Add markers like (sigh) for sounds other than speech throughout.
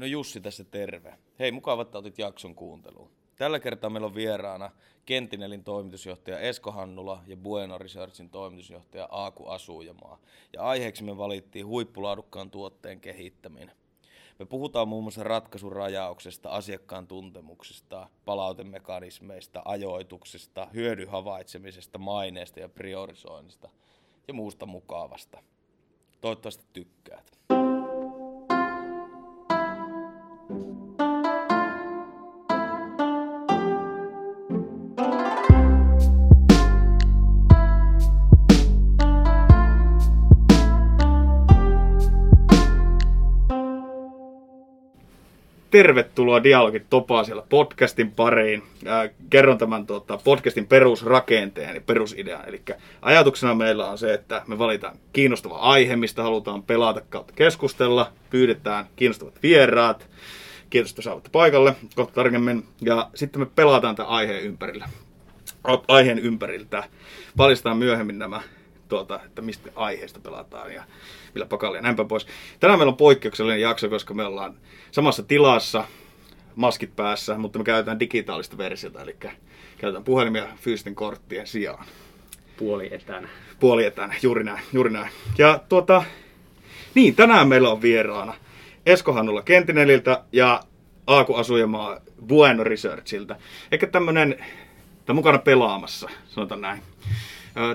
No Jussi tässä terve. Hei, mukava, että otit jakson kuunteluun. Tällä kertaa meillä on vieraana Kentinelin toimitusjohtaja Esko Hannula ja Bueno Researchin toimitusjohtaja Aaku Asujamaa. Ja aiheeksi me valittiin huippulaadukkaan tuotteen kehittäminen. Me puhutaan muun muassa ratkaisun rajauksesta, asiakkaan tuntemuksesta, palautemekanismeista, ajoituksesta, hyödyn havaitsemisesta, maineesta ja priorisoinnista ja muusta mukavasta. Toivottavasti tykkäät. Tervetuloa Dialogit Topaasilla podcastin pariin. Äh, kerron tämän tuota, podcastin perusrakenteen ja perusidean. Eli ajatuksena meillä on se, että me valitaan kiinnostava aihe, mistä halutaan pelata kautta keskustella. Pyydetään kiinnostavat vieraat. Kiitos, että saavutte paikalle kohta tarkemmin. Ja sitten me pelataan tämän aiheen ympärillä. Aiheen ympäriltä. Paljastetaan myöhemmin nämä tuota, että mistä aiheesta pelataan ja millä pakalla ja näinpä pois. Tänään meillä on poikkeuksellinen jakso, koska me ollaan samassa tilassa, maskit päässä, mutta me käytetään digitaalista versiota, eli käytetään puhelimia fyysisten korttien sijaan. Puoli etänä. Puoli etänä, juuri näin, juuri näin. Ja tuota, niin, tänään meillä on vieraana Esko Hannulla Kentineliltä ja Aaku Asujamaa Bueno Researchilta. Eikä tämmönen, tai mukana pelaamassa, sanotaan näin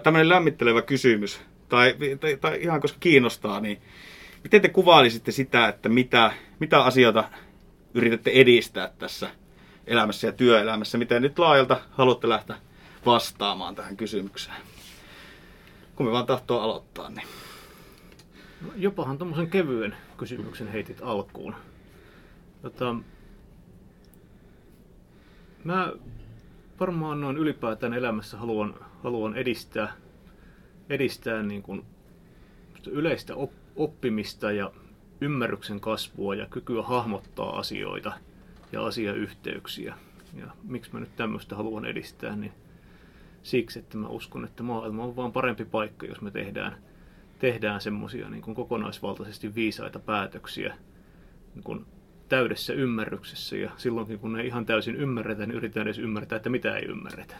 tämmöinen lämmittelevä kysymys, tai, tai, tai ihan koska kiinnostaa, niin miten te kuvailisitte sitä, että mitä, mitä asioita yritätte edistää tässä elämässä ja työelämässä? Miten nyt laajalta haluatte lähteä vastaamaan tähän kysymykseen? Kun me vaan tahtoo aloittaa, niin... Jopahan tuommoisen kevyen kysymyksen heitit alkuun. Tota, mä varmaan noin ylipäätään elämässä haluan, haluan edistää, edistää niin kuin yleistä oppimista ja ymmärryksen kasvua ja kykyä hahmottaa asioita ja asiayhteyksiä. Ja miksi mä nyt tämmöistä haluan edistää, niin siksi, että mä uskon, että maailma on vaan parempi paikka, jos me tehdään, tehdään semmoisia niin kokonaisvaltaisesti viisaita päätöksiä niin kuin täydessä ymmärryksessä ja silloinkin kun ei ihan täysin ymmärretä, niin yritetään edes ymmärtää, että mitä ei ymmärretä.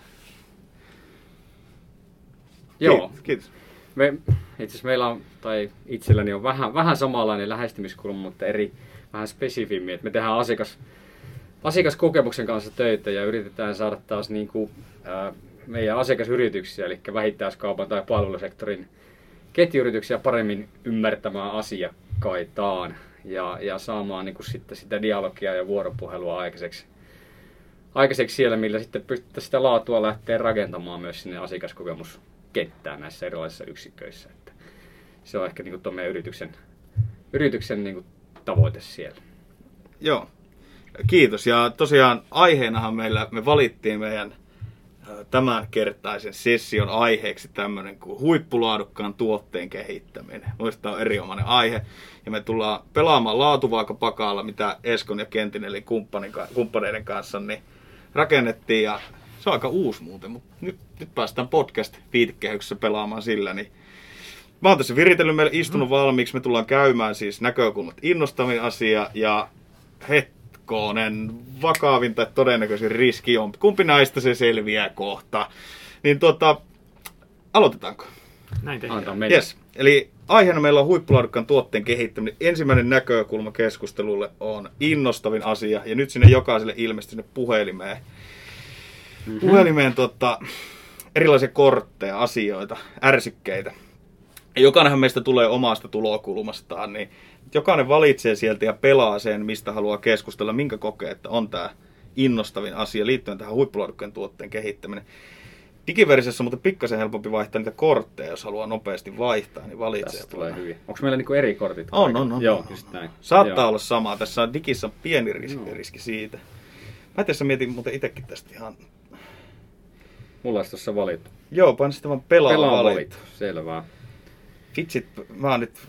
Joo. Kiitos. Me, itse asiassa meillä on, tai itselläni on vähän, vähän samanlainen lähestymiskulma, mutta eri, vähän spesifimmin. Että me tehdään asiakas, asiakaskokemuksen kanssa töitä ja yritetään saada taas niin kuin, ää, meidän asiakasyrityksiä, eli vähittäiskaupan tai palvelusektorin ketjuyrityksiä paremmin ymmärtämään asiakkaitaan ja, ja saamaan niin kuin sitten sitä dialogia ja vuoropuhelua aikaiseksi, aikaiseksi siellä, millä sitten pystyttäisiin sitä laatua lähteä rakentamaan myös sinne asiakaskokemuskenttään näissä erilaisissa yksiköissä. Että se on ehkä niin kuin meidän yrityksen, yrityksen niin kuin tavoite siellä. Joo, kiitos. Ja tosiaan aiheenahan meillä, me valittiin meidän tämän kertaisen session aiheeksi tämmöinen kuin huippulaadukkaan tuotteen kehittäminen. Mielestäni on erinomainen aihe. Ja me tullaan pelaamaan laatuvaakapakalla, mitä Eskon ja Kentin eli kumppaneiden kanssa niin rakennettiin. Ja se on aika uusi muuten, mutta nyt, nyt päästään podcast viitekehyksessä pelaamaan sillä. Niin Mä oon tässä viritellyt meille istunut mm. valmiiksi. Me tullaan käymään siis näkökulmat innostavin asia ja het, hetkonen, vakavin tai todennäköisin riski on. Kumpi näistä se selviää kohta? Niin tuota, aloitetaanko? Näin tehdään. Yes. Eli aiheena meillä on huippulaadukkaan tuotteen kehittäminen. Ensimmäinen näkökulma keskustelulle on innostavin asia. Ja nyt sinne jokaiselle ilmestyy sinne puhelimeen. Mm-hmm. Puhelimeen tota, erilaisia kortteja, asioita, ärsykkeitä. Ja jokainenhan meistä tulee omasta tulokulmastaan, niin jokainen valitsee sieltä ja pelaa sen, mistä haluaa keskustella, minkä kokee, että on tämä innostavin asia liittyen tähän huippulaadukkaan tuotteen kehittäminen. Digiversiossa on muuten pikkasen helpompi vaihtaa niitä kortteja, jos haluaa nopeasti vaihtaa, niin valitsee. Tässä tulee hyvin. Onko meillä niinku eri kortit? On, on, on. Joo, just näin. Saattaa Joo. olla sama. Tässä on digissä pieni riski, no. riski siitä. Mä tässä mietin muuten itsekin tästä ihan... Mulla olisi tuossa valittu. Joo, paina sitten vaan pelaa, pelaa valittu. Selvä. Vitsit, mä oon nyt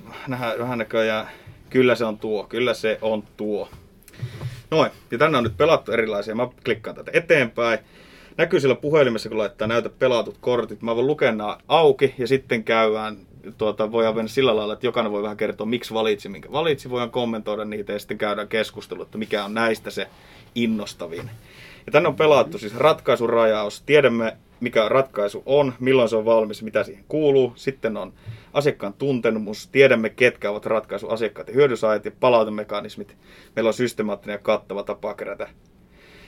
vähän näköjään Kyllä se on tuo, kyllä se on tuo. Noin, ja tänne on nyt pelattu erilaisia. Mä klikkaan tätä eteenpäin. Näkyy siellä puhelimessa, kun laittaa näytä pelatut kortit. Mä voin lukea nämä auki ja sitten käydään tuota, voidaan mennä sillä lailla, että jokainen voi vähän kertoa, miksi valitsi, minkä valitsi. Voidaan kommentoida niitä ja sitten käydään keskustelua, että mikä on näistä se innostavin. Ja tänne on pelattu siis ratkaisurajaus. Tiedämme, mikä ratkaisu on, milloin se on valmis, mitä siihen kuuluu. Sitten on asiakkaan tuntemus, tiedämme, ketkä ovat ratkaisu asiakkaat ja hyödysaajat ja palautemekanismit. Meillä on systemaattinen ja kattava tapa kerätä,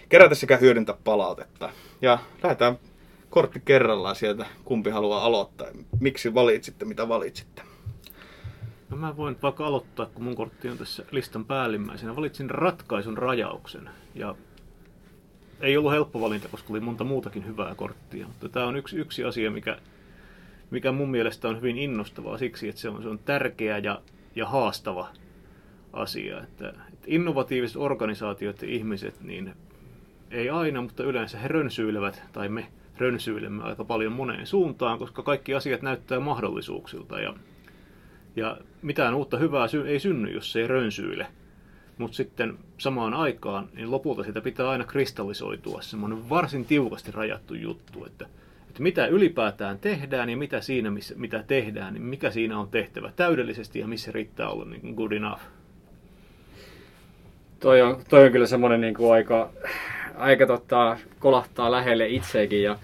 kerätä sekä hyödyntää palautetta. Ja lähdetään kortti kerrallaan sieltä, kumpi haluaa aloittaa. Miksi valitsitte, mitä valitsitte? No mä voin vaikka aloittaa, kun mun kortti on tässä listan päällimmäisenä. Valitsin ratkaisun rajauksen. Ja ei ollut helppo valinta, koska oli monta muutakin hyvää korttia. Mutta tämä on yksi, yksi asia, mikä, mikä mun mielestä on hyvin innostavaa siksi, että se on, se on tärkeä ja, ja haastava asia. Että, että innovatiiviset organisaatiot ja ihmiset, niin ei aina, mutta yleensä he rönsyilevät, tai me rönsyilemme aika paljon moneen suuntaan, koska kaikki asiat näyttää mahdollisuuksilta. Ja, ja mitään uutta hyvää sy- ei synny, jos se ei rönsyile. Mutta sitten samaan aikaan, niin lopulta sitä pitää aina kristallisoitua semmoinen varsin tiukasti rajattu juttu, että, että mitä ylipäätään tehdään ja mitä siinä, missä, mitä tehdään, niin mikä siinä on tehtävä täydellisesti ja missä riittää olla niin good enough. Toi on, toi on kyllä semmoinen niin kuin aika, aika tota, kolahtaa lähelle itseäkin ja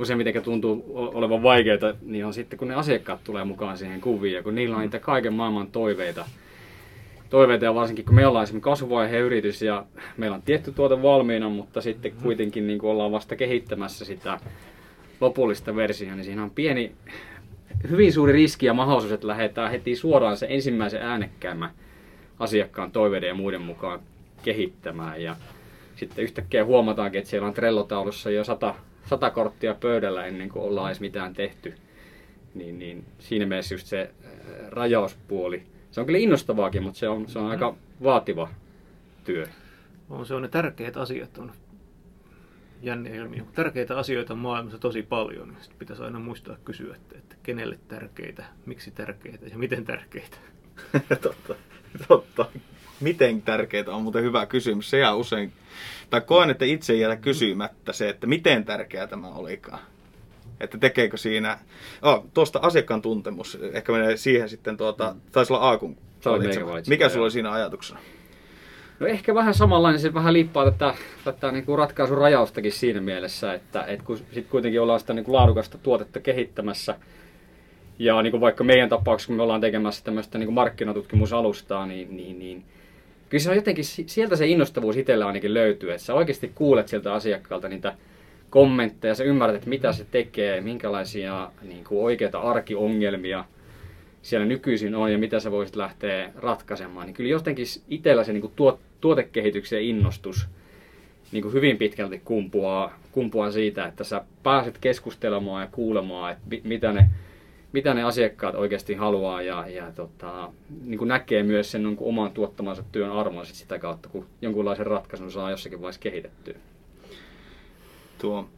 useimmiten tuntuu olevan vaikeaa, niin on sitten kun ne asiakkaat tulee mukaan siihen kuviin ja kun niillä on niitä kaiken maailman toiveita, toiveita ja varsinkin kun me ollaan esimerkiksi kasvuvaiheen yritys ja meillä on tietty tuote valmiina, mutta sitten kuitenkin niin kuin ollaan vasta kehittämässä sitä lopullista versiota, niin siinä on pieni, hyvin suuri riski ja mahdollisuus, että lähdetään heti suoraan se ensimmäisen äänekkäämmän asiakkaan toiveiden ja muiden mukaan kehittämään. Ja sitten yhtäkkiä huomataankin, että siellä on Trello-taulussa jo sata, sata korttia pöydällä ennen kuin ollaan edes mitään tehty. Niin, niin siinä mielessä just se rajauspuoli se on kyllä innostavaakin, mutta se on, se on aika vaativa työ. On se on ne tärkeät asiat on jänne ilmiö. Tärkeitä asioita on maailmassa tosi paljon. Niin sitten pitäisi aina muistaa kysyä, että, että kenelle tärkeitä, miksi tärkeitä ja miten tärkeitä. (laughs) totta, totta. Miten tärkeitä on muuten hyvä kysymys. Se jää usein, tai koen, että itse jää kysymättä se, että miten tärkeää tämä olikaan. Että tekeekö siinä, oh, tuosta asiakkaan tuntemus, ehkä menee siihen sitten, tuota, mm. taisi olla Aakun Mikä sulla oli siinä ajatuksena? No ehkä vähän samanlainen, se vähän liippaa tätä, tätä niin kuin ratkaisun rajaustakin siinä mielessä, että, että kun sit kuitenkin ollaan sitä niin kuin laadukasta tuotetta kehittämässä, ja niin kuin vaikka meidän tapauksessa, kun me ollaan tekemässä tämmöistä niin kuin markkinatutkimusalustaa, niin, niin, niin kyllä se on jotenkin, sieltä se innostavuus itsellä ainakin löytyy, että sä oikeasti kuulet sieltä asiakkaalta niitä kommentteja, sä ymmärrät, että mitä se tekee, minkälaisia niin kuin oikeita arkiongelmia siellä nykyisin on ja mitä sä voisit lähteä ratkaisemaan, niin kyllä jotenkin itsellä se niin kuin tuot, tuotekehityksen innostus niin kuin hyvin pitkälti kumpuaa, kumpuaa siitä, että sä pääset keskustelemaan ja kuulemaan, että mitä ne, mitä ne asiakkaat oikeasti haluaa ja, ja tota, niin kuin näkee myös sen niin kuin oman tuottamansa työn arvon sitä kautta, kun jonkunlaisen ratkaisun saa jossakin vaiheessa kehitettyä tuo,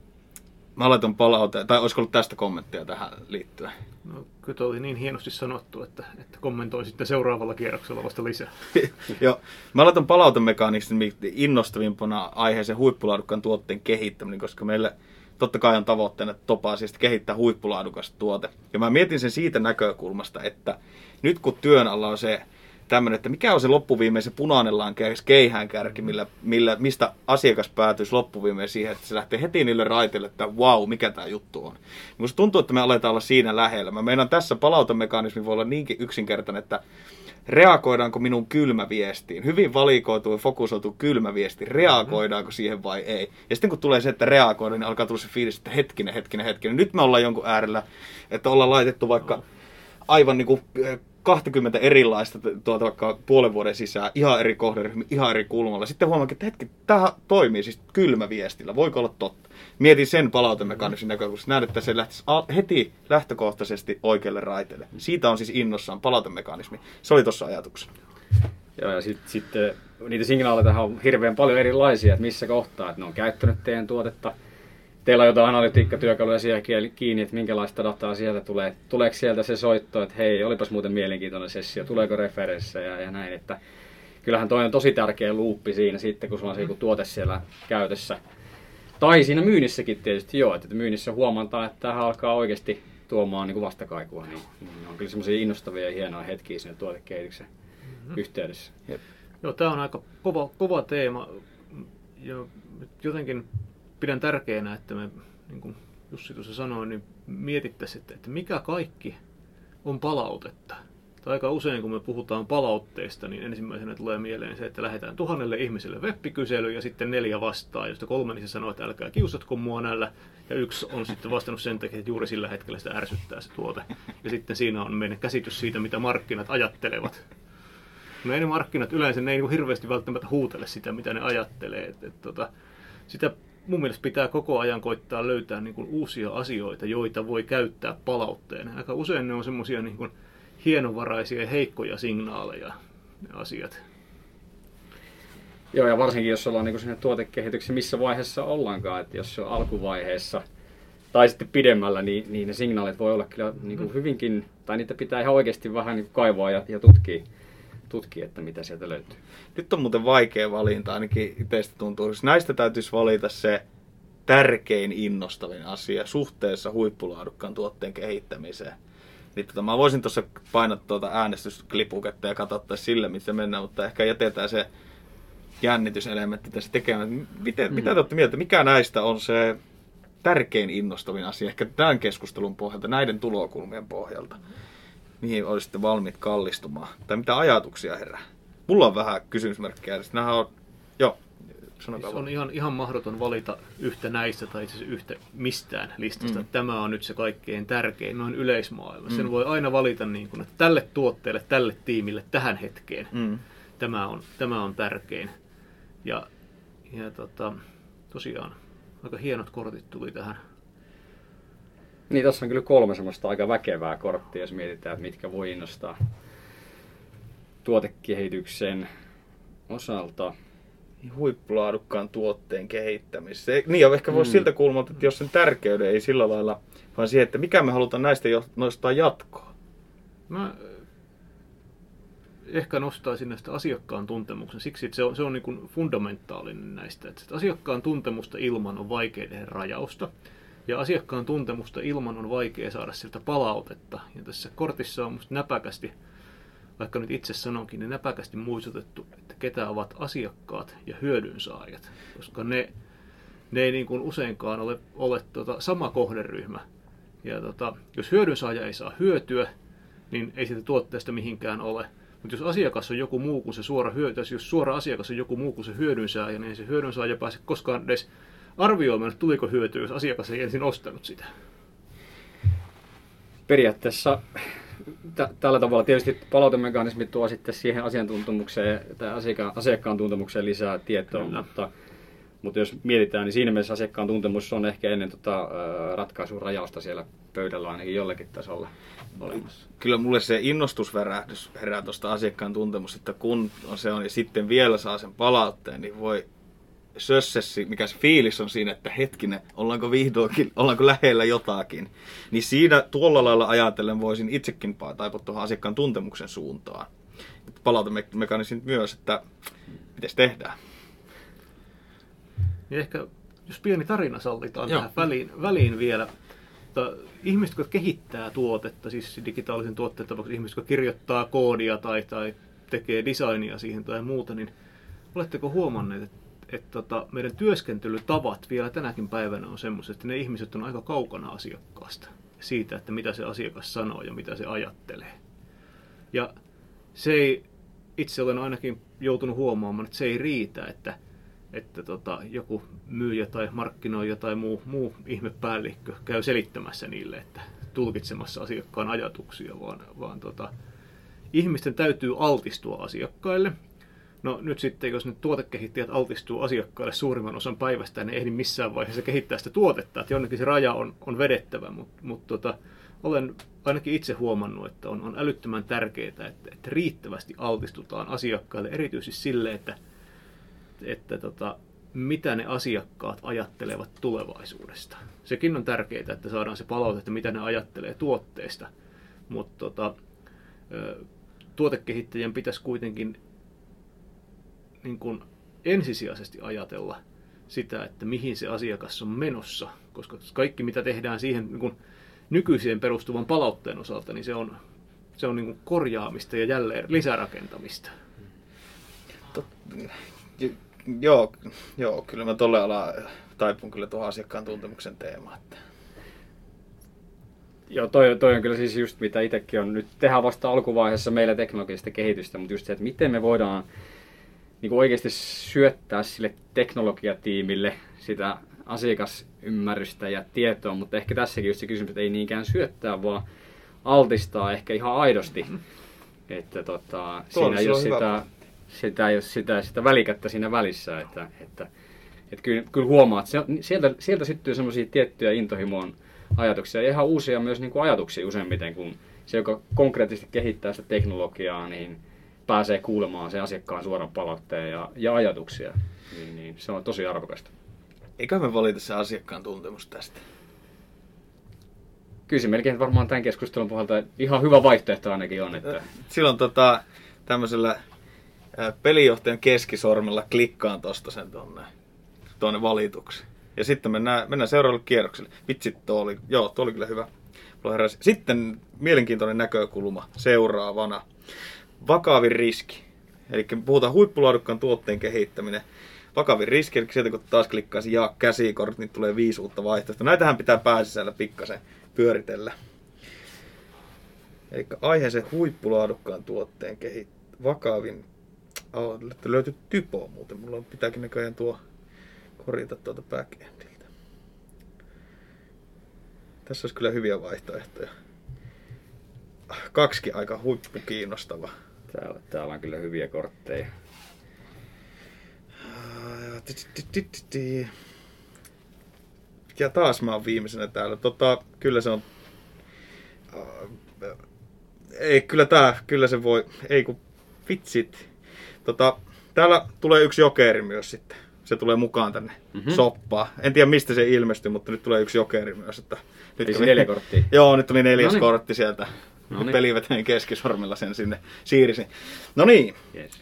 mä laitan palautteen, tai olisiko ollut tästä kommenttia tähän liittyen? No, kyllä oli niin hienosti sanottu, että, että kommentoi sitten seuraavalla kierroksella vasta lisää. (laughs) Joo, mä laitan palautemekanismin innostavimpana aiheeseen huippulaadukkaan tuotteen kehittäminen, koska meille totta kai on tavoitteena topaa siis kehittää huippulaadukasta tuote. Ja mä mietin sen siitä näkökulmasta, että nyt kun työn alla on se tämmöinen, että mikä on se loppuviimein se punainen lankeus keihäänkärki, millä, millä, mistä asiakas päätyisi loppuviimein siihen, että se lähtee heti niille raiteille, että wow, mikä tämä juttu on. Musta tuntuu, että me aletaan olla siinä lähellä. Mä meinaan tässä palautemekanismi voi olla niinkin yksinkertainen, että reagoidaanko minun kylmäviestiin, hyvin valikoitu ja fokusoitu kylmäviesti, reagoidaanko siihen vai ei. Ja sitten kun tulee se, että reagoidaan, niin alkaa tulla se fiilis, että hetkinen, hetkinen, hetkinen. Nyt me ollaan jonkun äärellä, että ollaan laitettu vaikka aivan niin kuin 20 erilaista tuota vaikka puolen vuoden sisään, ihan eri kohderyhmä, ihan eri kulmalla. Sitten huomaan, että hetki, tämä toimii siis viestillä, voiko olla totta? Mietin sen palautemekanismin näkökulmasta, näen, että se lähtisi heti lähtökohtaisesti oikealle raiteelle. Siitä on siis innossaan palautemekanismi. Se oli tuossa ajatuksena. Joo, ja sitten sit, niitä signaaleja on hirveän paljon erilaisia, että missä kohtaa, että ne on käyttänyt teidän tuotetta – teillä on jotain analytiikkatyökaluja siellä kiinni, että minkälaista dataa sieltä tulee. Tuleeko sieltä se soitto, että hei, olipas muuten mielenkiintoinen sessio, tuleeko referenssejä ja näin. Että kyllähän toi on tosi tärkeä luuppi siinä sitten, kun sulla on se tuote siellä käytössä. Tai siinä myynnissäkin tietysti joo, että myynnissä huomataan, että tämä alkaa oikeasti tuomaan niin kuin vastakaikua, niin, niin on kyllä semmoisia innostavia ja hienoja hetkiä siinä tuotekehityksen mm-hmm. yhteydessä. Jep. Joo, tämä on aika kova, kova teema ja jotenkin pidän tärkeänä, että me, niin kuin Jussi tuossa sanoi, niin mietittäisiin, että, että mikä kaikki on palautetta. Tai aika usein, kun me puhutaan palautteista, niin ensimmäisenä tulee mieleen se, että lähdetään tuhannelle ihmiselle webbikysely ja sitten neljä vastaa, josta kolme niin se sanoo, että älkää kiusatko mua näillä. Ja yksi on sitten vastannut sen takia, että juuri sillä hetkellä sitä ärsyttää se tuote. Ja sitten siinä on meidän käsitys siitä, mitä markkinat ajattelevat. No ei ne markkinat yleensä, ne ei niin hirveästi välttämättä huutele sitä, mitä ne ajattelee. Et, et, tota, sitä mun mielestä pitää koko ajan koittaa löytää niin kuin uusia asioita, joita voi käyttää palautteena. Aika usein ne on semmoisia niin kuin hienovaraisia ja heikkoja signaaleja ne asiat. Joo, ja varsinkin jos ollaan niin siinä tuotekehityksen, missä vaiheessa ollaankaan, että jos se on alkuvaiheessa tai sitten pidemmällä, niin, niin ne signaalit voi olla kyllä niin kuin hyvinkin, tai niitä pitää ihan oikeasti vähän niin kuin kaivaa ja, ja tutkia, tutkia, että mitä sieltä löytyy. Nyt on muuten vaikea valinta, ainakin itsestä tuntuu. Siis näistä täytyisi valita se tärkein innostavin asia suhteessa huippulaadukkaan tuotteen kehittämiseen. Niin tota, mä voisin tuossa painaa tuota äänestysklipuketta ja katsoa sille, miten mennään, mutta ehkä jätetään se jännityselementti tässä tekemään. Miten, mm. Mitä te olette mieltä, mikä näistä on se tärkein innostavin asia, ehkä tämän keskustelun pohjalta, näiden tulokulmien pohjalta? Mihin olisitte valmiit kallistumaan? Tai mitä ajatuksia herää? Mulla on vähän kysymysmerkkejä. Nämä on, joo, Sanokaa siis on ihan, ihan mahdoton valita yhtä näistä tai itse asiassa yhtä mistään listasta. Mm. Tämä on nyt se kaikkein tärkein noin yleismaailmassa. Mm. Sen voi aina valita niin kuin, että tälle tuotteelle, tälle tiimille, tähän hetkeen. Mm. Tämä, on, tämä on tärkein. Ja, ja tota, tosiaan aika hienot kortit tuli tähän. Niin, tässä on kyllä kolme semmoista aika väkevää korttia, jos mietitään, että mitkä voi innostaa tuotekehityksen osalta huippulaadukkaan tuotteen kehittämisessä. Niin, ja ehkä voisi mm. siltä kulmalta, että jos sen tärkeyden ei sillä lailla, vaan siihen, että mikä me halutaan näistä jo, nostaa jatkoa. Mä ehkä nostaisin näistä asiakkaan tuntemuksen siksi, että se on, se on niin kuin fundamentaalinen näistä. Että asiakkaan tuntemusta ilman on vaikea tehdä rajausta. Ja asiakkaan tuntemusta ilman on vaikea saada sieltä palautetta. Ja tässä kortissa on musta näpäkästi vaikka nyt itse sanonkin, niin näpäkästi muistutettu, että ketä ovat asiakkaat ja hyödynsaajat, koska ne, ne ei niin kuin useinkaan ole, ole tota sama kohderyhmä. Ja tota, jos hyödynsaaja ei saa hyötyä, niin ei siitä tuotteesta mihinkään ole. Mutta jos asiakas on joku muu kuin se suora hyöty, jos suora asiakas on joku muu kuin se hyödynsaaja, niin se hyödynsaaja pääse koskaan edes arvioimaan, että tuliko hyötyä, jos asiakas ei ensin ostanut sitä. Periaatteessa t- tällä tavalla tietysti palautemekanismi tuo sitten siihen asiantuntemukseen tai asiakkaan, asiakkaan tuntemukseen lisää tietoa, Kyllä. mutta, mutta jos mietitään, niin siinä mielessä asiakkaan tuntemus on ehkä ennen tota, ratkaisun rajausta siellä pöydällä ainakin jollakin tasolla olemassa. Kyllä mulle se innostusverähdys herää tuosta asiakkaan tuntemus, että kun se on ja sitten vielä saa sen palautteen, niin voi sössessi, mikä se fiilis on siinä, että hetkinen, ollaanko vihdoinkin, ollaanko lähellä jotakin. Niin siinä tuolla lailla ajatellen voisin itsekin taipua tuohon asiakkaan tuntemuksen suuntaan. Palautemekanismit myös, että miten tehdään. Niin ehkä, jos pieni tarina sallitaan Joo. tähän väliin, väliin vielä. Mutta ihmiset, jotka kehittää tuotetta, siis digitaalisen tuotteen tapauksessa ihmiset, jotka kirjoittaa koodia tai, tai tekee designia siihen tai muuta, niin oletteko huomanneet, että että tota, meidän työskentelytavat vielä tänäkin päivänä on semmoiset, että ne ihmiset on aika kaukana asiakkaasta. Siitä, että mitä se asiakas sanoo ja mitä se ajattelee. Ja se ei, itse olen ainakin joutunut huomaamaan, että se ei riitä, että, että tota, joku myyjä tai markkinoija tai muu, muu ihmepäällikkö käy selittämässä niille, että tulkitsemassa asiakkaan ajatuksia, vaan, vaan tota, ihmisten täytyy altistua asiakkaille – No nyt sitten, jos nyt tuotekehittäjät altistuu asiakkaille suurimman osan päivästä, niin ehdi missään vaiheessa kehittää sitä tuotetta. Että jonnekin se raja on, on vedettävä, mutta mut tota, olen ainakin itse huomannut, että on, on älyttömän tärkeää, että, että riittävästi altistutaan asiakkaille, erityisesti sille, että, että tota, mitä ne asiakkaat ajattelevat tulevaisuudesta. Sekin on tärkeää, että saadaan se palaute, että mitä ne ajattelee tuotteesta, mutta tota, tuotekehittäjän pitäisi kuitenkin niin kuin ensisijaisesti ajatella sitä, että mihin se asiakas on menossa, koska kaikki mitä tehdään siihen niin kuin nykyiseen perustuvan palautteen osalta, niin se on, se on niin kuin korjaamista ja jälleen lisärakentamista. Tot, joo, joo, kyllä mä tolle ala taipun kyllä tuohon asiakkaan tuntemuksen teemaan. Että. Joo, toi, toi on kyllä siis just mitä itsekin on. Nyt tehdään vasta alkuvaiheessa meillä teknologista kehitystä, mutta just se, että miten me voidaan niin kuin oikeasti syöttää sille teknologiatiimille sitä asiakasymmärrystä ja tietoa, mutta ehkä tässäkin just se kysymys, että ei niinkään syöttää, vaan altistaa ehkä ihan aidosti. Että tota, siinä ei ole sitä, sitä, ole sitä, sitä välikättä siinä välissä. Että, että, että kyllä, kyllä huomaa, että sieltä, sieltä syttyy semmoisia tiettyjä intohimoon ajatuksia ja ihan uusia myös niin kuin ajatuksia useimmiten, kun se, joka konkreettisesti kehittää sitä teknologiaa, niin pääsee kuulemaan se asiakkaan suoran palautteen ja, ja ajatuksia. Niin, niin, se on tosi arvokasta. Eikä me valita se asiakkaan tuntemus tästä. Kyllä se melkein varmaan tämän keskustelun pohjalta ihan hyvä vaihtoehto ainakin on. Että... Silloin tota, tämmöisellä pelijohtajan keskisormella klikkaan tosta sen tonne, tonne valituksi. Ja sitten mennään, mennään seuraavalle kierrokselle. Vitsi, tuo oli, joo, tuo oli kyllä hyvä. Sitten mielenkiintoinen näkökulma seuraavana. Vakavin riski. Eli puhutaan huippulaadukkaan tuotteen kehittäminen. Vakavin riski, eli sieltä kun taas klikkaisin jaa käsikort, niin tulee viisi uutta vaihtoehtoa. Näitähän pitää pääsisällä pikkasen pyöritellä. Eli aiheeseen huippulaadukkaan tuotteen kehittäminen. Vakavin Oh, löytyy typo muuten. Mulla pitääkin näköjään tuo korjata tuota backendiltä. Tässä olisi kyllä hyviä vaihtoehtoja. Kaksi aika huippu kiinnostava. Täällä, täällä on kyllä hyviä kortteja. Ja taas mä oon viimeisenä täällä. Tota, kyllä se on... Ei, kyllä tää, kyllä se voi... Ei kun vitsit. Tota, täällä tulee yksi jokeri myös sitten se tulee mukaan tänne mm-hmm. soppaan. En tiedä mistä se ilmestyi, mutta nyt tulee yksi jokeri myös. Että nyt tuli, neljä korttia? (laughs) Joo, nyt tuli neljäs Noniin. kortti sieltä. Noniin. Pelivetäjän keskisormella sen sinne siirisin. No niin. Yes.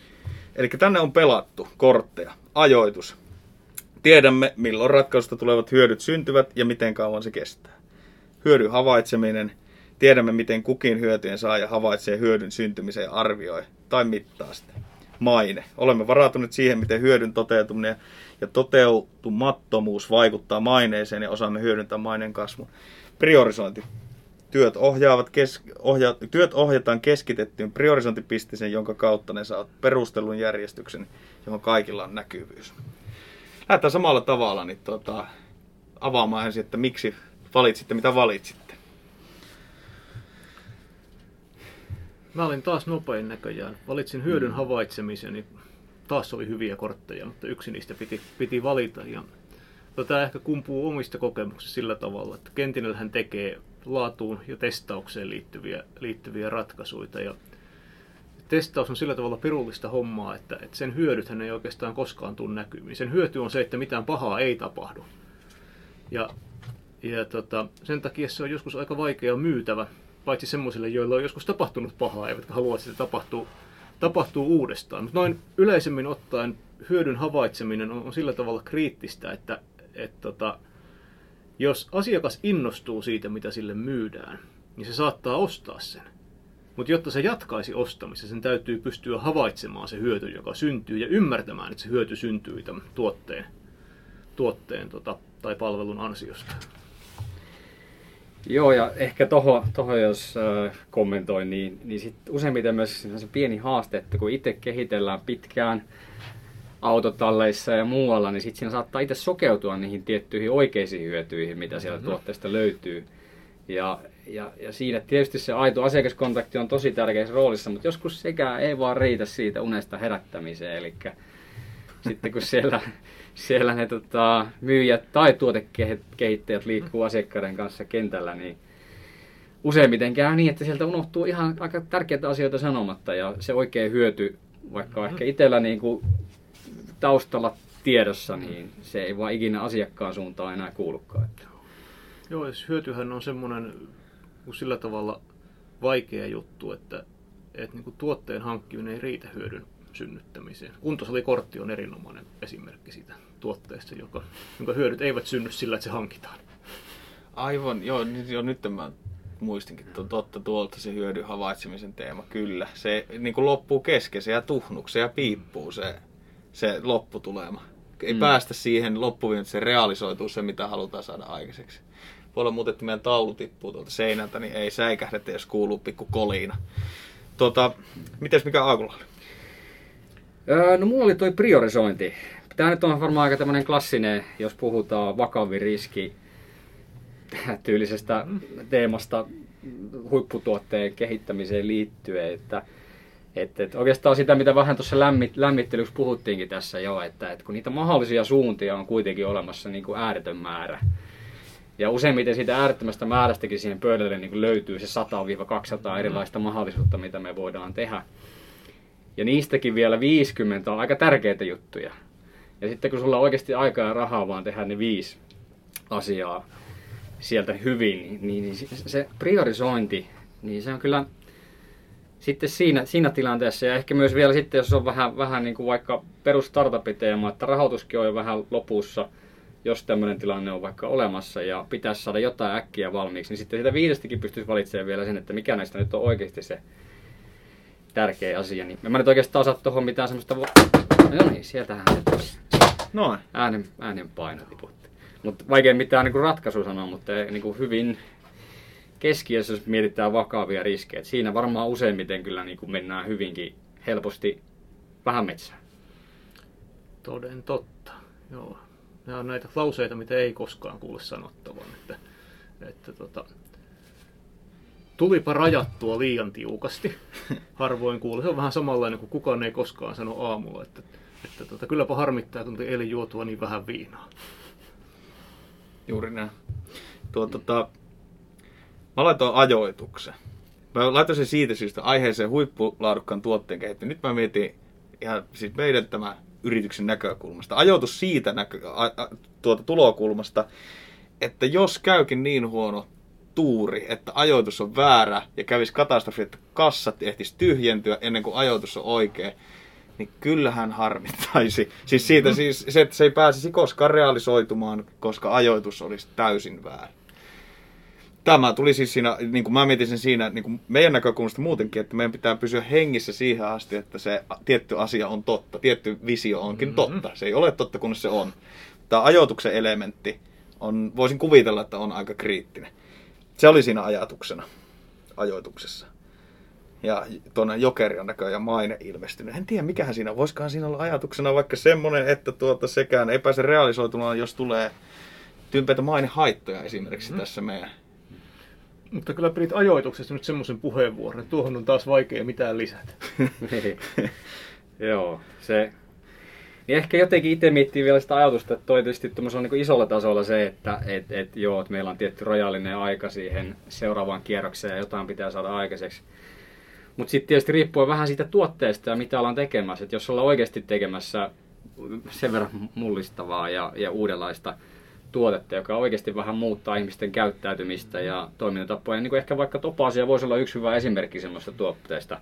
Eli tänne on pelattu kortteja. Ajoitus. Tiedämme, milloin ratkaisusta tulevat hyödyt syntyvät ja miten kauan se kestää. Hyödyn havaitseminen. Tiedämme, miten kukin hyötyjen saaja havaitsee hyödyn syntymisen ja arvioi tai mittaa sitä maine. Olemme varautuneet siihen, miten hyödyn toteutuminen ja toteutumattomuus vaikuttaa maineeseen ja osaamme hyödyntää maineen kasvun. Priorisointi. Työt, ohjaavat kes, ohja, työt ohjataan keskitettyyn priorisointipisteeseen, jonka kautta ne saavat perustelun järjestyksen, johon kaikilla on näkyvyys. Lähdetään samalla tavalla niin tuota, avaamaan ensin, että miksi valitsitte, mitä valitsitte. Mä olin taas nopein näköjään. Valitsin hyödyn mm. havaitsemisen, niin taas oli hyviä kortteja, mutta yksi niistä piti, piti valita. Ja Tämä ehkä kumpuu omista kokemuksista sillä tavalla, että Kentinellähän tekee laatuun ja testaukseen liittyviä, liittyviä ratkaisuja. Ja testaus on sillä tavalla pirullista hommaa, että, että sen hyödythän ei oikeastaan koskaan tule näkymiin. Sen hyöty on se, että mitään pahaa ei tapahdu. Ja, ja tota, sen takia se on joskus aika vaikea myytävä paitsi semmoisille, joilla on joskus tapahtunut pahaa, eivätkä halua, että se tapahtuu, tapahtuu uudestaan. Mutta noin yleisemmin ottaen hyödyn havaitseminen on, on sillä tavalla kriittistä, että et tota, jos asiakas innostuu siitä, mitä sille myydään, niin se saattaa ostaa sen. Mutta jotta se jatkaisi ostamista, sen täytyy pystyä havaitsemaan se hyöty, joka syntyy, ja ymmärtämään, että se hyöty syntyy tämän tuotteen, tuotteen tota, tai palvelun ansiosta. Joo, ja ehkä toho, toho jos äh, kommentoin, niin, niin sit useimmiten myös se pieni haaste, että kun itse kehitellään pitkään autotalleissa ja muualla, niin sitten siinä saattaa itse sokeutua niihin tiettyihin oikeisiin hyötyihin, mitä sieltä mm-hmm. tuotteesta löytyy. Ja, ja, ja siinä tietysti se aito asiakaskontakti on tosi tärkeässä roolissa, mutta joskus sekään ei vaan riitä siitä unesta herättämiseen. Eli sitten kun siellä (laughs) siellä ne tota, myyjät tai tuotekehittäjät liikkuu asiakkaiden kanssa kentällä, niin useimmiten käy niin, että sieltä unohtuu ihan aika tärkeitä asioita sanomatta ja se oikea hyöty, vaikka mm-hmm. ehkä itsellä niin kuin taustalla tiedossa, niin se ei vaan ikinä asiakkaan suuntaan enää kuulukaan. Joo, jos hyötyhän on semmoinen sillä tavalla vaikea juttu, että, että niin kuin tuotteen hankkiminen ei riitä hyödyn synnyttämiseen. Kuntosalikortti on erinomainen esimerkki siitä tuotteesta, joka, jonka hyödyt eivät synny sillä, että se hankitaan. Aivan, joo, nyt, joo, nyt mä muistinkin, että totta tuolta se hyödyn havaitsemisen teema, kyllä. Se niin kuin loppuu kesken, se ja tuhnukseen ja piippuu se, se lopputulema. Ei mm. päästä siihen loppuun, että se realisoituu se, mitä halutaan saada aikaiseksi. Voi olla muuten, että meidän taulu tippuu tuolta seinältä, niin ei säikähdetä, jos kuuluu pikku koliina. Tota, mites mikä Aakulla oli? Öö, no mulla oli toi priorisointi. Tämä nyt on varmaan aika tämmöinen klassinen, jos puhutaan vakavin riski tyylisestä teemasta huipputuotteen kehittämiseen liittyen, että että, että oikeastaan sitä, mitä vähän tuossa lämmit, lämmittelyksi puhuttiinkin tässä jo, että, että kun niitä mahdollisia suuntia on kuitenkin olemassa niin kuin ääretön määrä, ja useimmiten siitä äärettömästä määrästäkin siihen pöydälle niin kuin löytyy se 100-200 erilaista mahdollisuutta, mitä me voidaan tehdä. Ja niistäkin vielä 50 on aika tärkeitä juttuja. Ja sitten kun sulla on oikeasti aikaa ja rahaa vaan tehdä ne viisi asiaa sieltä hyvin, niin, niin se priorisointi, niin se on kyllä sitten siinä, siinä tilanteessa ja ehkä myös vielä sitten, jos on vähän, vähän niin kuin vaikka perus startup-teema, että rahoituskin on jo vähän lopussa, jos tämmöinen tilanne on vaikka olemassa ja pitäisi saada jotain äkkiä valmiiksi, niin sitten sitä viidestäkin pystyisi valitsemaan vielä sen, että mikä näistä nyt on oikeasti se tärkeä asia. Niin mä nyt oikeastaan osaa tuohon mitään semmoista... No niin, sieltähän se Noin. äänen, äänen paino tiputti. Mutta vaikea mitään niin ratkaisua sanoa, mutta niin kuin hyvin keskiössä, jos mietitään vakavia riskejä. Et siinä varmaan useimmiten kyllä niin kuin mennään hyvinkin helposti vähän metsään. Toden totta, joo. Nämä on näitä lauseita, mitä ei koskaan kuule sanottavan. Että, että tota, tulipa rajattua liian tiukasti. (laughs) Harvoin kuulee. Se on vähän samanlainen kuin kukaan ei koskaan sano aamulla, että, että tota, kylläpä harmittaa, kun eilen juotua niin vähän viinaa. Juuri näin. Tuo, tota, mä laitoin ajoituksen. Mä laitoin sen siitä syystä aiheeseen huippulaadukkaan tuotteen kehittäminen. Nyt mä mietin ihan siis meidän tämä yrityksen näkökulmasta. Ajoitus siitä näkö, a, a, tuota tulokulmasta, että jos käykin niin huono tuuri, että ajoitus on väärä ja kävisi katastrofi, että kassat ehtisi tyhjentyä ennen kuin ajoitus on oikea, niin kyllähän harmittaisi. Siis siitä siis se, että se ei pääsisi koskaan realisoitumaan, koska ajoitus olisi täysin väärä. Tämä tuli siis siinä, niin kuin mä mietin sen siinä niin kuin meidän näkökulmasta muutenkin, että meidän pitää pysyä hengissä siihen asti, että se tietty asia on totta, tietty visio onkin mm-hmm. totta. Se ei ole totta, kun se on. Tämä ajoituksen elementti on, voisin kuvitella, että on aika kriittinen. Se oli siinä ajatuksena, ajoituksessa. Ja tuonne Jokeri on näköjään maine ilmestynyt. En tiedä, mikähän siinä, voisikohan siinä olla ajatuksena vaikka semmoinen, että tuota sekään ei pääse realisoitumaan, jos tulee tympeitä mainehaittoja esimerkiksi mm. tässä meidän mutta kyllä pidit ajoituksesta nyt semmoisen puheenvuoron, että tuohon on taas vaikea mitään lisätä. (laughs) Joo, se... Niin ehkä jotenkin itse miettii vielä sitä ajatusta, että toi tietysti niin isolla tasolla se, että et, et, joo, että meillä on tietty rajallinen aika siihen seuraavaan kierrokseen ja jotain pitää saada aikaiseksi. Mutta sitten tietysti riippuu vähän siitä tuotteesta ja mitä ollaan tekemässä. Et jos ollaan oikeasti tekemässä sen verran mullistavaa ja, ja uudenlaista tuotetta, joka oikeasti vähän muuttaa ihmisten käyttäytymistä ja toimintatapoja. Niin kuin ehkä vaikka topasia voisi olla yksi hyvä esimerkki semmoista tuotteesta,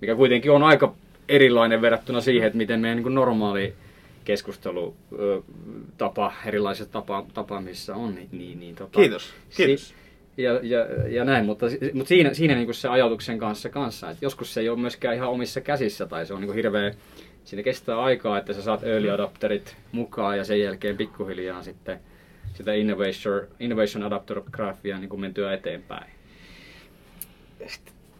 mikä kuitenkin on aika erilainen verrattuna siihen, että miten meidän niin normaali keskustelutapa, erilaiset tapa, tapaamisissa on. Niin, niin, niin tota, Kiitos. Kiitos. Si- ja, ja, ja näin, mutta, mutta siinä, siinä niin se ajatuksen kanssa, kanssa, että joskus se ei ole myöskään ihan omissa käsissä tai se on niin hirveä, siinä kestää aikaa, että sä saat early adapterit mukaan ja sen jälkeen pikkuhiljaa sitten sitä innovation, innovation adapter graphia niin kuin mentyä eteenpäin.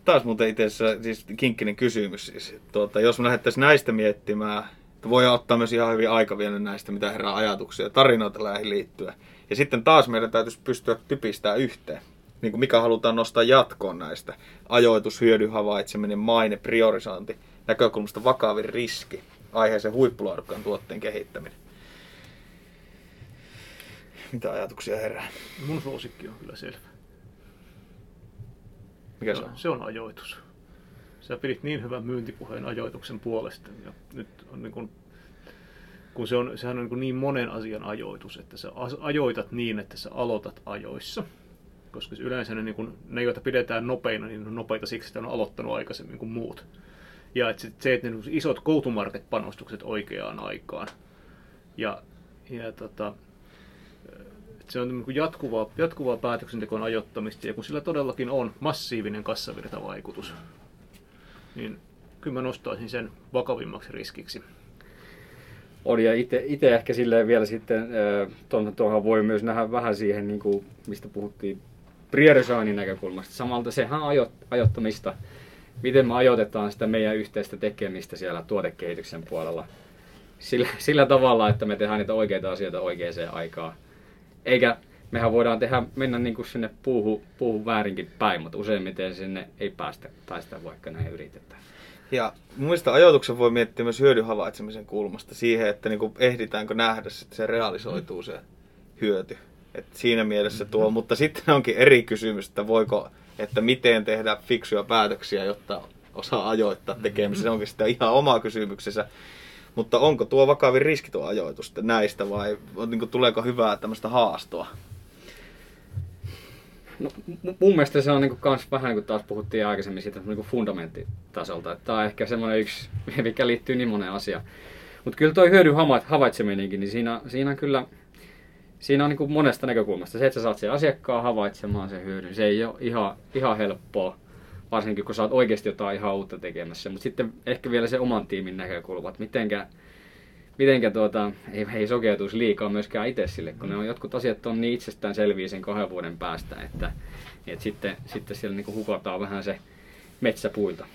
Taas muuten itse asiassa siis kinkkinen kysymys. Siis, tuota, jos me lähdettäisiin näistä miettimään, voi ottaa myös ihan hyvin aika vielä näistä, mitä herää ajatuksia tarinoita lähi liittyä. Ja sitten taas meidän täytyisi pystyä typistämään yhteen. Niin kuin mikä halutaan nostaa jatkoon näistä. Ajoitus, hyödyn havaitseminen, maine, priorisointi, näkökulmasta vakavin riski, aiheeseen huippulaadukkaan tuotteen kehittäminen. Mitä ajatuksia herää? Mun suosikki on kyllä selvä. Mikä se on? Se on ajoitus. Sä pidit niin hyvän myyntipuheen ajoituksen puolesta. Ja nyt on niin kuin, kun se on, sehän on niin, niin monen asian ajoitus, että sä ajoitat niin, että sä aloitat ajoissa. Koska yleensä ne, niin kuin, ne, joita pidetään nopeina, niin on nopeita siksi, että ne on aloittanut aikaisemmin kuin muut. Ja että se, että ne isot go-to-market-panostukset oikeaan aikaan. Ja, ja tota, se on niin jatkuvaa, jatkuvaa päätöksentekoon ajoittamista, ja kun sillä todellakin on massiivinen kassavirtavaikutus, niin kyllä mä nostaisin sen vakavimmaksi riskiksi. On ja itse ehkä silleen vielä sitten, tuohon, voi myös nähdä vähän siihen, niin kuin, mistä puhuttiin priorisoinnin näkökulmasta. Samalta sehän on ajoittamista, miten me ajoitetaan sitä meidän yhteistä tekemistä siellä tuotekehityksen puolella. Sillä, sillä tavalla, että me tehdään niitä oikeita asioita oikeaan aikaan. Eikä mehän voidaan tehdä, mennä niin kuin sinne puuhun, puuhun väärinkin päin, mutta useimmiten sinne ei päästä, päästä vaikka näin yritetään. Ja muista ajoituksen voi miettiä myös hyödyn havaitsemisen kulmasta siihen, että niin kuin ehditäänkö nähdä, että se realisoituu se hyöty. Et siinä mielessä tuo, mm-hmm. mutta sitten onkin eri kysymys, että voiko, että miten tehdä fiksuja päätöksiä, jotta osaa ajoittaa tekemisen. Se onkin sitä ihan oma kysymyksensä. Mutta onko tuo vakavin riski tuo ajoitus näistä vai niin kuin, tuleeko hyvää tämmöistä haastoa? No, mun mielestä se on niin kuin kans vähän niin kuin taas puhuttiin aikaisemmin siitä niin kuin fundamenttitasolta. Tämä on ehkä semmoinen yksi, (laughs) mikä liittyy niin moneen asiaan. Mutta kyllä tuo hyödyn havaitseminenkin, niin siinä, siinä kyllä siinä on niin kuin monesta näkökulmasta. Se, että sä saat sen asiakkaan havaitsemaan sen hyödyn, se ei ole ihan, ihan helppoa. Varsinkin kun sä oot oikeasti jotain ihan uutta tekemässä. Mutta sitten ehkä vielä se oman tiimin näkökulma, että mitenkä, mitenkä tuota, ei, ei sokeutuisi liikaa myöskään itse sille, kun ne on, jotkut asiat on niin itsestään selviä sen kahden vuoden päästä, että, että sitten, sitten siellä niin hukataan vähän se metsäpuilta.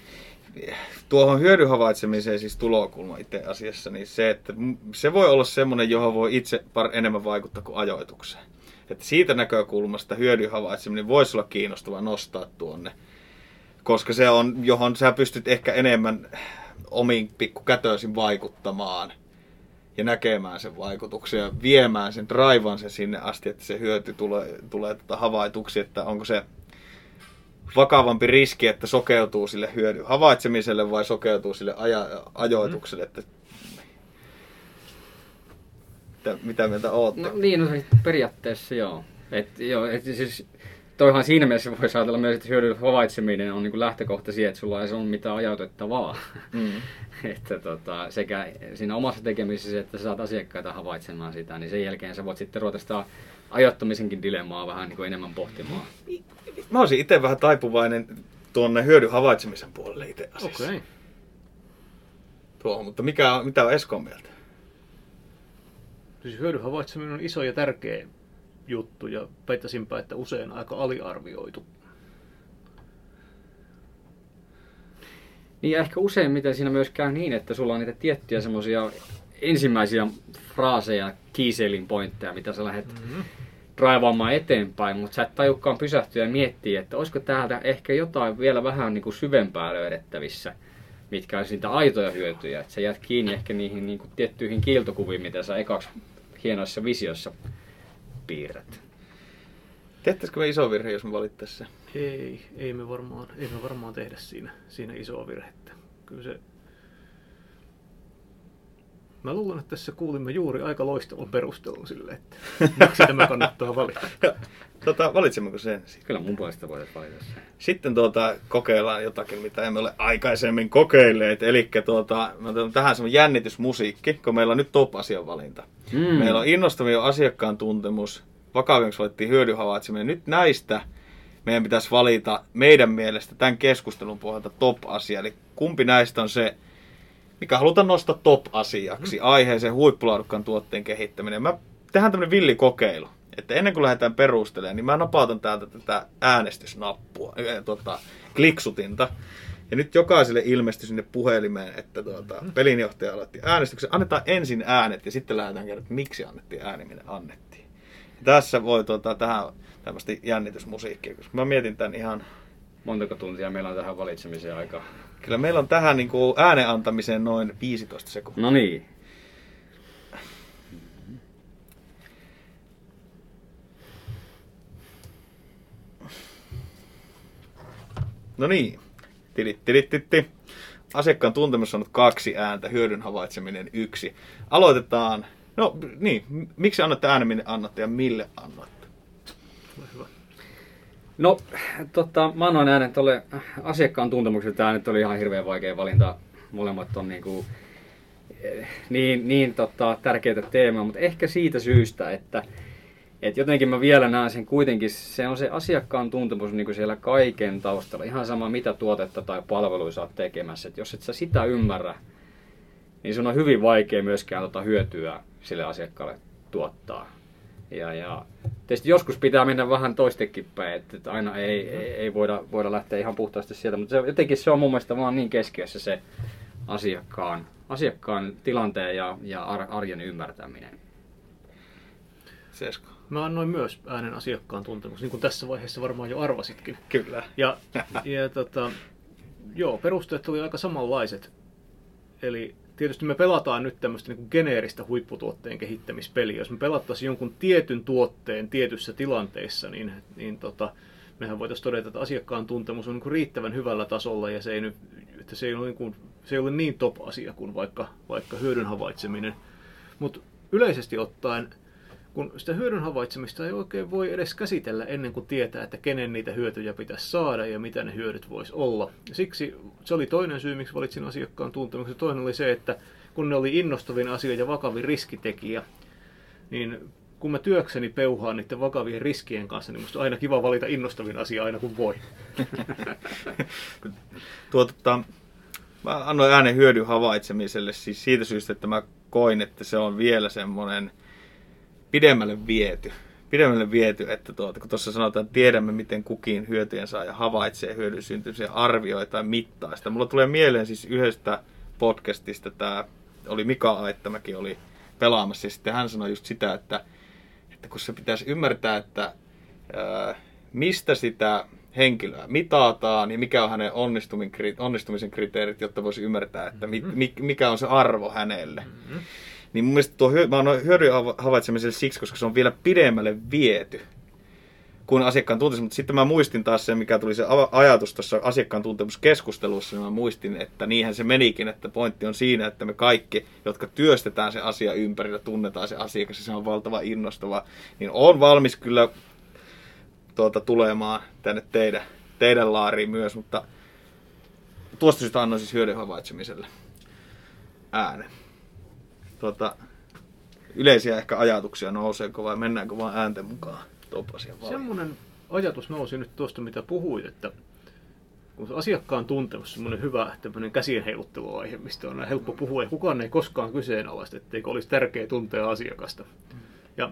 Tuohon hyödyn havaitsemiseen, siis tulokulma itse asiassa, niin se, että se voi olla semmoinen, johon voi itse enemmän vaikuttaa kuin ajoitukseen. Että siitä näkökulmasta hyödyn havaitseminen voisi olla kiinnostava nostaa tuonne, koska se on, johon sä pystyt ehkä enemmän omin pikkukätöisin vaikuttamaan – ja näkemään sen vaikutuksen ja viemään sen, draivaan sen sinne asti, että se hyöty tulee, tulee tota havaituksi, että onko se vakavampi riski, että sokeutuu sille hyödyn havaitsemiselle vai sokeutuu sille aja, ajoitukselle, että mitä, mitä mieltä ootte? No niin, no periaatteessa joo. Et, joo et siis, toihan siinä mielessä voi ajatella myös, että hyödyn havaitseminen on niin lähtökohta siihen, että sulla ei ole mitään ajautettavaa. Mm. (laughs) että tota, sekä siinä omassa tekemisessä, että sä saat asiakkaita havaitsemaan sitä, niin sen jälkeen sä voit sitten ruveta sitä ajoittamisenkin dilemmaa vähän niin kuin enemmän pohtimaan. Mä olisin itse vähän taipuvainen tuonne hyödyn havaitsemisen puolelle itse asiassa. Okei. Okay. Tuohon, mutta mikä, mitä on Eskon mieltä? Siis hyödyn havaitseminen on iso ja tärkeä juttu ja väittäisinpä, että usein aika aliarvioitu. Niin ja ehkä useimmiten siinä myös käy niin, että sulla on niitä tiettyjä semmoisia ensimmäisiä fraaseja, keyselling pointteja, mitä sä lähdet mm-hmm. draivaamaan eteenpäin, mutta sä et tajukkaan pysähtyä ja miettiä, että olisiko täältä ehkä jotain vielä vähän niin kuin syvempää löydettävissä, mitkä olisi niitä aitoja hyötyjä. Että sä jäät kiinni ehkä niihin niin kuin tiettyihin kiiltokuviin, mitä sä ekaksi hienoissa visiossa piirrät. Tehtäisikö me iso virhe, jos me valittaisiin se? Ei, ei me varmaan, ei me varmaan tehdä siinä, siinä isoa virhettä. Kyllä se... Mä luulen, että tässä kuulimme juuri aika loistavan perustelun sille, että miksi tämä kannattaa valita. (laughs) tota, valitsemmeko sen? Kyllä mun puolesta voit valita sen. Sitten tuota, kokeillaan jotakin, mitä emme ole aikaisemmin kokeilleet. Eli tuota, mä tähän semmoinen jännitysmusiikki, kun meillä on nyt top-asian valinta. Mm. Meillä on innostavia asiakkaan tuntemus, vakavimmaksi valittiin hyödyhavaitseminen. Nyt näistä meidän pitäisi valita meidän mielestä tämän keskustelun pohjalta top-asia. Eli kumpi näistä on se, mikä halutaan nostaa top-asiaksi, mm. aiheeseen huippulaadukkaan tuotteen kehittäminen. Mä tehdään tämmöinen villikokeilu. Että ennen kuin lähdetään perustelemaan, niin mä napautan täältä tätä äänestysnappua, äh, tota, kliksutinta. Ja nyt jokaiselle ilmestyi sinne puhelimeen, että tuota, pelinjohtaja aloitti äänestyksen. Annetaan ensin äänet ja sitten lähdetään kertomaan, että miksi annettiin ääni, minne annettiin. Ja tässä voi tuota, tähän tämmöistä jännitysmusiikkia, koska mä mietin tämän ihan... Montako tuntia meillä on tähän valitsemiseen aikaa? Kyllä meillä on tähän niin kuin äänen antamiseen noin 15 sekuntia. No niin. No niin. Tilittilittitti. Asiakkaan tuntemus on kaksi ääntä, hyödyn havaitseminen yksi. Aloitetaan. No niin, miksi annatte äänen, minne annatte ja mille annatte? No, tota, mä annoin äänen tuolle asiakkaan tuntemuksen. Tämä nyt oli ihan hirveän vaikea valinta. Molemmat on niin, kuin, niin, niin tota, tärkeitä teemoja, mutta ehkä siitä syystä, että et jotenkin mä vielä näen sen kuitenkin, se on se asiakkaan tuntemus niin kuin siellä kaiken taustalla. Ihan sama mitä tuotetta tai palvelua sä oot tekemässä. Et jos et sä sitä ymmärrä, niin sun on hyvin vaikea myöskään tota hyötyä sille asiakkaalle tuottaa. Ja, ja tietysti joskus pitää mennä vähän toistekin päin, että, aina ei, ei, ei voida, voida lähteä ihan puhtaasti sieltä, mutta se, jotenkin se on mun mielestä vaan niin keskiössä se asiakkaan, asiakkaan tilanteen ja, ja ar- arjen ymmärtäminen. Sesko. Mä annoin myös äänen asiakkaan tuntemus, niin kuin tässä vaiheessa varmaan jo arvasitkin. Kyllä. Ja, ja tota, joo, perusteet oli aika samanlaiset. Eli tietysti me pelataan nyt tämmöistä niin geneeristä huipputuotteen kehittämispeliä. Jos me pelattaisiin jonkun tietyn tuotteen tietyssä tilanteessa, niin, niin tota, mehän voitaisiin todeta, että asiakkaan tuntemus on niin riittävän hyvällä tasolla ja se ei, nyt, että se ei, ole, niin kuin, se ei ole niin top-asia kuin vaikka, vaikka hyödyn havaitseminen. Mutta yleisesti ottaen kun sitä hyödyn havaitsemista ei oikein voi edes käsitellä ennen kuin tietää, että kenen niitä hyötyjä pitäisi saada ja mitä ne hyödyt voisi olla. Siksi se oli toinen syy, miksi valitsin asiakkaan tuntemuksen. Toinen oli se, että kun ne oli innostavin asia ja vakavin riskitekijä, niin kun mä työkseni peuhaan niiden vakavien riskien kanssa, niin musta on aina kiva valita innostavin asia aina kun voi. (laughs) Tuo, tota, mä annoin äänen hyödyn havaitsemiselle siis siitä syystä, että mä koin, että se on vielä semmoinen – pidemmälle viety. Pidemmälle viety, että tuota, kun tuossa sanotaan, että tiedämme, miten kukin hyötyjen saaja havaitsee hyödyn syntymisen, arvioi tai mittaa sitä. Mulla tulee mieleen siis yhdestä podcastista, tämä oli Mika Aittamäki oli pelaamassa, ja sitten hän sanoi just sitä, että, että kun se pitäisi ymmärtää, että ää, mistä sitä henkilöä mitataan ja mikä on hänen onnistumisen kriteerit, jotta voisi ymmärtää, että mikä on se arvo hänelle. Mm-hmm niin mun mielestä tuo, mä oon hyödyn havaitsemiselle siksi, koska se on vielä pidemmälle viety kuin asiakkaan tuntemus. Mutta sitten mä muistin taas sen, mikä tuli se ajatus tuossa asiakkaan tuntemuskeskustelussa, niin mä muistin, että niinhän se menikin, että pointti on siinä, että me kaikki, jotka työstetään se asia ympärillä, tunnetaan se asiakas ja se on valtava innostava, niin on valmis kyllä tuota, tulemaan tänne teidän, teidän laariin myös, mutta tuosta syystä annoin siis hyödyn havaitsemiselle äänen tuota, yleisiä ehkä ajatuksia nouseeko vai mennäänkö vaan äänten mukaan Semmoinen ajatus nousi nyt tuosta, mitä puhuit, että kun asiakkaan tuntemus semmoinen hyvä tämmöinen käsien heilutteluaihe, mistä on helppo puhua ja kukaan ei koskaan kyseenalaista, etteikö olisi tärkeää tuntea asiakasta. Ja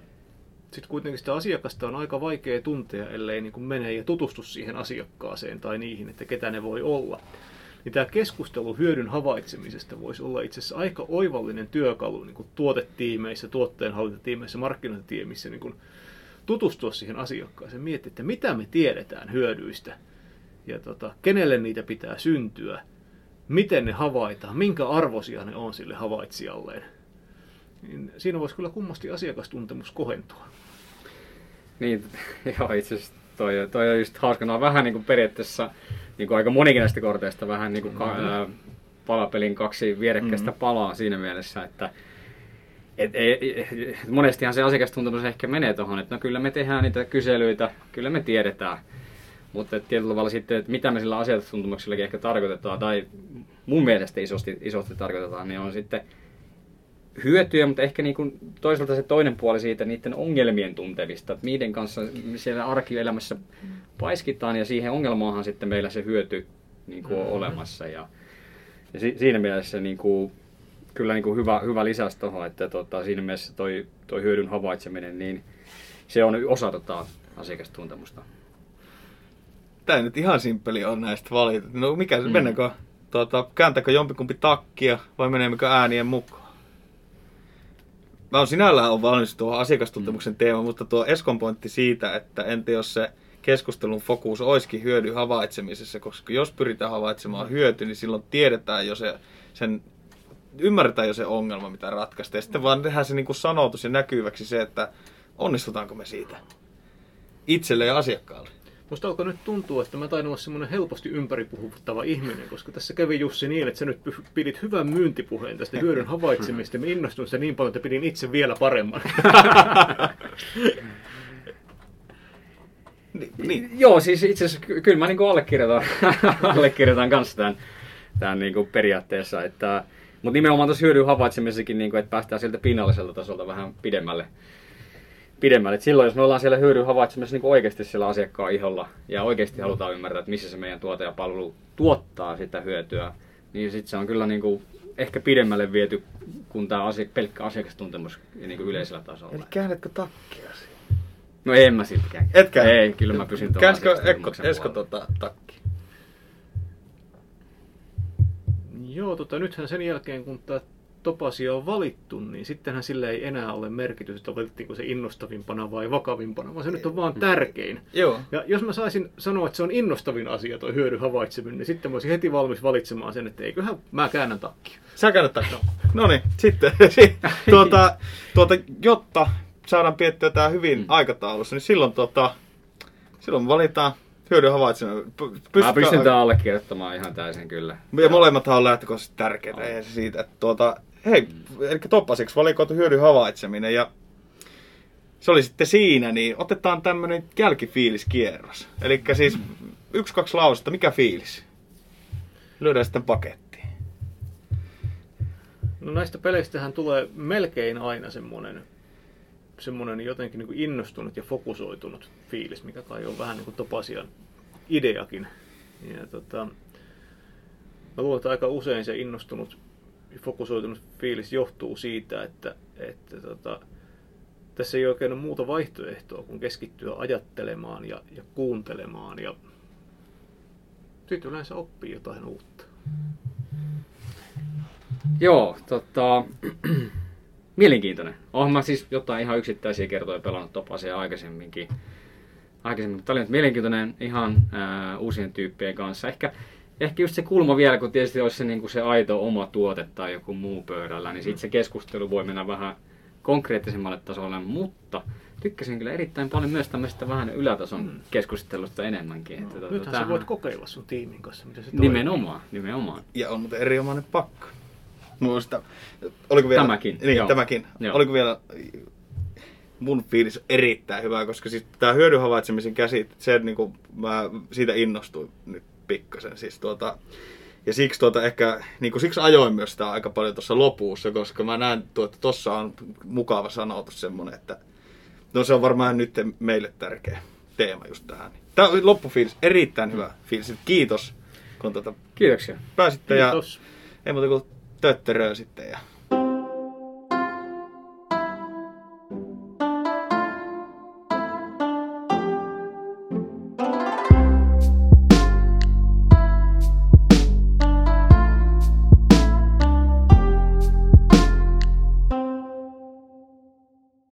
sitten kuitenkin sitä asiakasta on aika vaikea tuntea, ellei niin kuin mene ja tutustu siihen asiakkaaseen tai niihin, että ketä ne voi olla niin tämä keskustelu hyödyn havaitsemisesta voisi olla itse asiassa aika oivallinen työkalu niin kuin tuotetiimeissä, tuotteenhallintatiimeissä, markkinointitiimissä niin kuin tutustua siihen asiakkaaseen, miettiä, että mitä me tiedetään hyödyistä ja tota, kenelle niitä pitää syntyä, miten ne havaitaan, minkä arvoisia ne on sille havaitsijalleen. Niin siinä voisi kyllä kummasti asiakastuntemus kohentua. Niin, (laughs) joo, itse asiassa toi, toi on just hauska. No, vähän niin kuin periaatteessa niin kuin aika monikin näistä korteista vähän niin kuin ka, ää, palapelin kaksi vierekkäistä mm-hmm. palaa siinä mielessä, että et, et, et, monestihan se asiakastuntemus ehkä menee tuohon, että no kyllä me tehdään niitä kyselyitä, kyllä me tiedetään, mutta tietyllä tavalla sitten, että mitä me sillä asiakastuntemuksellakin ehkä tarkoitetaan, tai mun mielestä isosti, isosti tarkoitetaan, niin on sitten hyötyjä, mutta ehkä niin kuin toisaalta se toinen puoli siitä niiden ongelmien tuntevista, että niiden kanssa siellä arkielämässä paiskitaan ja siihen ongelmaanhan sitten meillä se hyöty niin kuin on mm-hmm. olemassa. Ja, ja si, siinä mielessä niin kuin, kyllä niin kuin hyvä, hyvä lisäys tuohon, että tota, siinä mielessä toi, toi hyödyn havaitseminen, niin se on osa tota asiakastuntemusta. Tämä nyt ihan simppeli on näistä valita. No mikä se, mm. mennäänkö, tuota, kääntääkö jompikumpi takkia vai menemmekö äänien mukaan? mä oon sinällään on valmis tuohon asiakastuntemuksen teema, mutta tuo Eskon pointti siitä, että entä jos se keskustelun fokus olisikin hyödyn havaitsemisessa, koska jos pyritään havaitsemaan hyöty, niin silloin tiedetään jo se, sen, ymmärretään jo se ongelma, mitä ratkaista. Ja sitten vaan tehdään se niin kuin sanotus ja näkyväksi se, että onnistutaanko me siitä itselle ja asiakkaalle. Musta alkoi nyt tuntua, että mä taidan olla semmoinen helposti ympäripuhuttava ihminen, koska tässä kävi Jussi niin, että sä nyt pidit hyvän myyntipuheen tästä hyödyn havaitsemista ja mä innostuin sitä niin paljon, että pidin itse vielä paremman. (laughs) niin. Joo, siis itse asiassa kyllä mä niin allekirjoitan, (laughs) allekirjoitan kanssa tämän, tämän niin kuin periaatteessa, että mutta nimenomaan tuossa hyödyn havaitsemisessakin, niin kuin, että päästään sieltä pinnalliselta tasolta vähän pidemmälle pidemmälle. Et silloin, jos me ollaan siellä hyödyn havaitsemassa niin oikeasti siellä asiakkaan iholla ja oikeasti halutaan ymmärtää, että missä se meidän tuote ja palvelu tuottaa sitä hyötyä, niin sitten se on kyllä niin kuin ehkä pidemmälle viety kuin tämä asia, pelkkä asiakastuntemus niin kuin yleisellä tasolla. Eli käännätkö takkia siinä? No en mä siltikään. Etkä? Ei, kyllä mä pysyn tuolla Käänsikö Esko puolella. tota takki? Joo, tota, nythän sen jälkeen kun tämä topasia on valittu, niin sittenhän sillä ei enää ole merkitystä, että valittiinko se innostavimpana vai vakavimpana, vaan se nyt on vaan tärkein. Joo. Ja jos mä saisin sanoa, että se on innostavin asia toi hyödyn havaitseminen, niin sitten mä olisin heti valmis valitsemaan sen, että eiköhän mä käännän takkia. Sä käännät takkia. (laughs) No niin, sitten. (laughs) tuota, tuota, jotta saadaan piettyä tää hyvin Mm. aikataulussa, niin silloin, tota, silloin valitaan hyödyn havaitseminen. P- Mä pystytkö- pystyn tämän allekirjoittamaan ihan täysin kyllä. Ja molemmathan on lähtökohtaisesti tärkeitä, ei se siitä. Että tuota, hei, eli toppasiksi valikoitu hyödyn havaitseminen ja se oli sitten siinä, niin otetaan tämmönen jälkifiiliskierros. Eli siis yksi, kaksi lausetta, mikä fiilis? Lyödään sitten pakettiin. No näistä peleistähän tulee melkein aina semmoinen, semmoinen jotenkin niin kuin innostunut ja fokusoitunut fiilis, mikä kai on vähän niin kuin Topasian ideakin. Ja tota, mä luulen, että aika usein se innostunut ja fokusoitunut fiilis johtuu siitä, että, että tota, tässä ei oikein ole muuta vaihtoehtoa kuin keskittyä ajattelemaan ja, ja kuuntelemaan ja sitten yleensä oppii jotain uutta. Joo, tota, mielenkiintoinen. Olen mä siis jotain ihan yksittäisiä kertoja pelannut topasia aikaisemminkin. aikaisemmin. mutta Tämä oli nyt mielenkiintoinen ihan ää, uusien tyyppien kanssa. Ehkä, ehkä just se kulma vielä, kun tietysti olisi se, niin kuin se aito oma tuote tai joku muu pöydällä, niin sitten se keskustelu voi mennä vähän konkreettisemmalle tasolle, mutta tykkäsin kyllä erittäin paljon myös tämmöistä vähän ylätason keskustelusta enemmänkin. Että, tota, Nythän sä tämähän- voit kokeilla sun tiimin kanssa, mitä se toimii. Nimenomaan, nimenomaan. Ja on muuten erinomainen pakka. Muista, oliko vielä... Tämäkin, Niin, joo. tämäkin. Joo. Oliko vielä... Mun fiilis on erittäin hyvä, koska siis tää hyödyn havaitsemisen käsite, se niinku, mä siitä innostuin nyt pikkasen. Siis tuota, ja siksi, tuota, ehkä, niin kuin siksi ajoin myös sitä aika paljon tuossa lopussa, koska mä näen, tuo, että tuossa on mukava sanotus semmonen, että no se on varmaan nyt meille tärkeä teema just tähän. Tämä on loppufiilis, erittäin hyvä fiilis. Kiitos, kun tuota Kiitoksia. pääsitte ja Kiitos. ei muuta kuin tötteröä sitten ja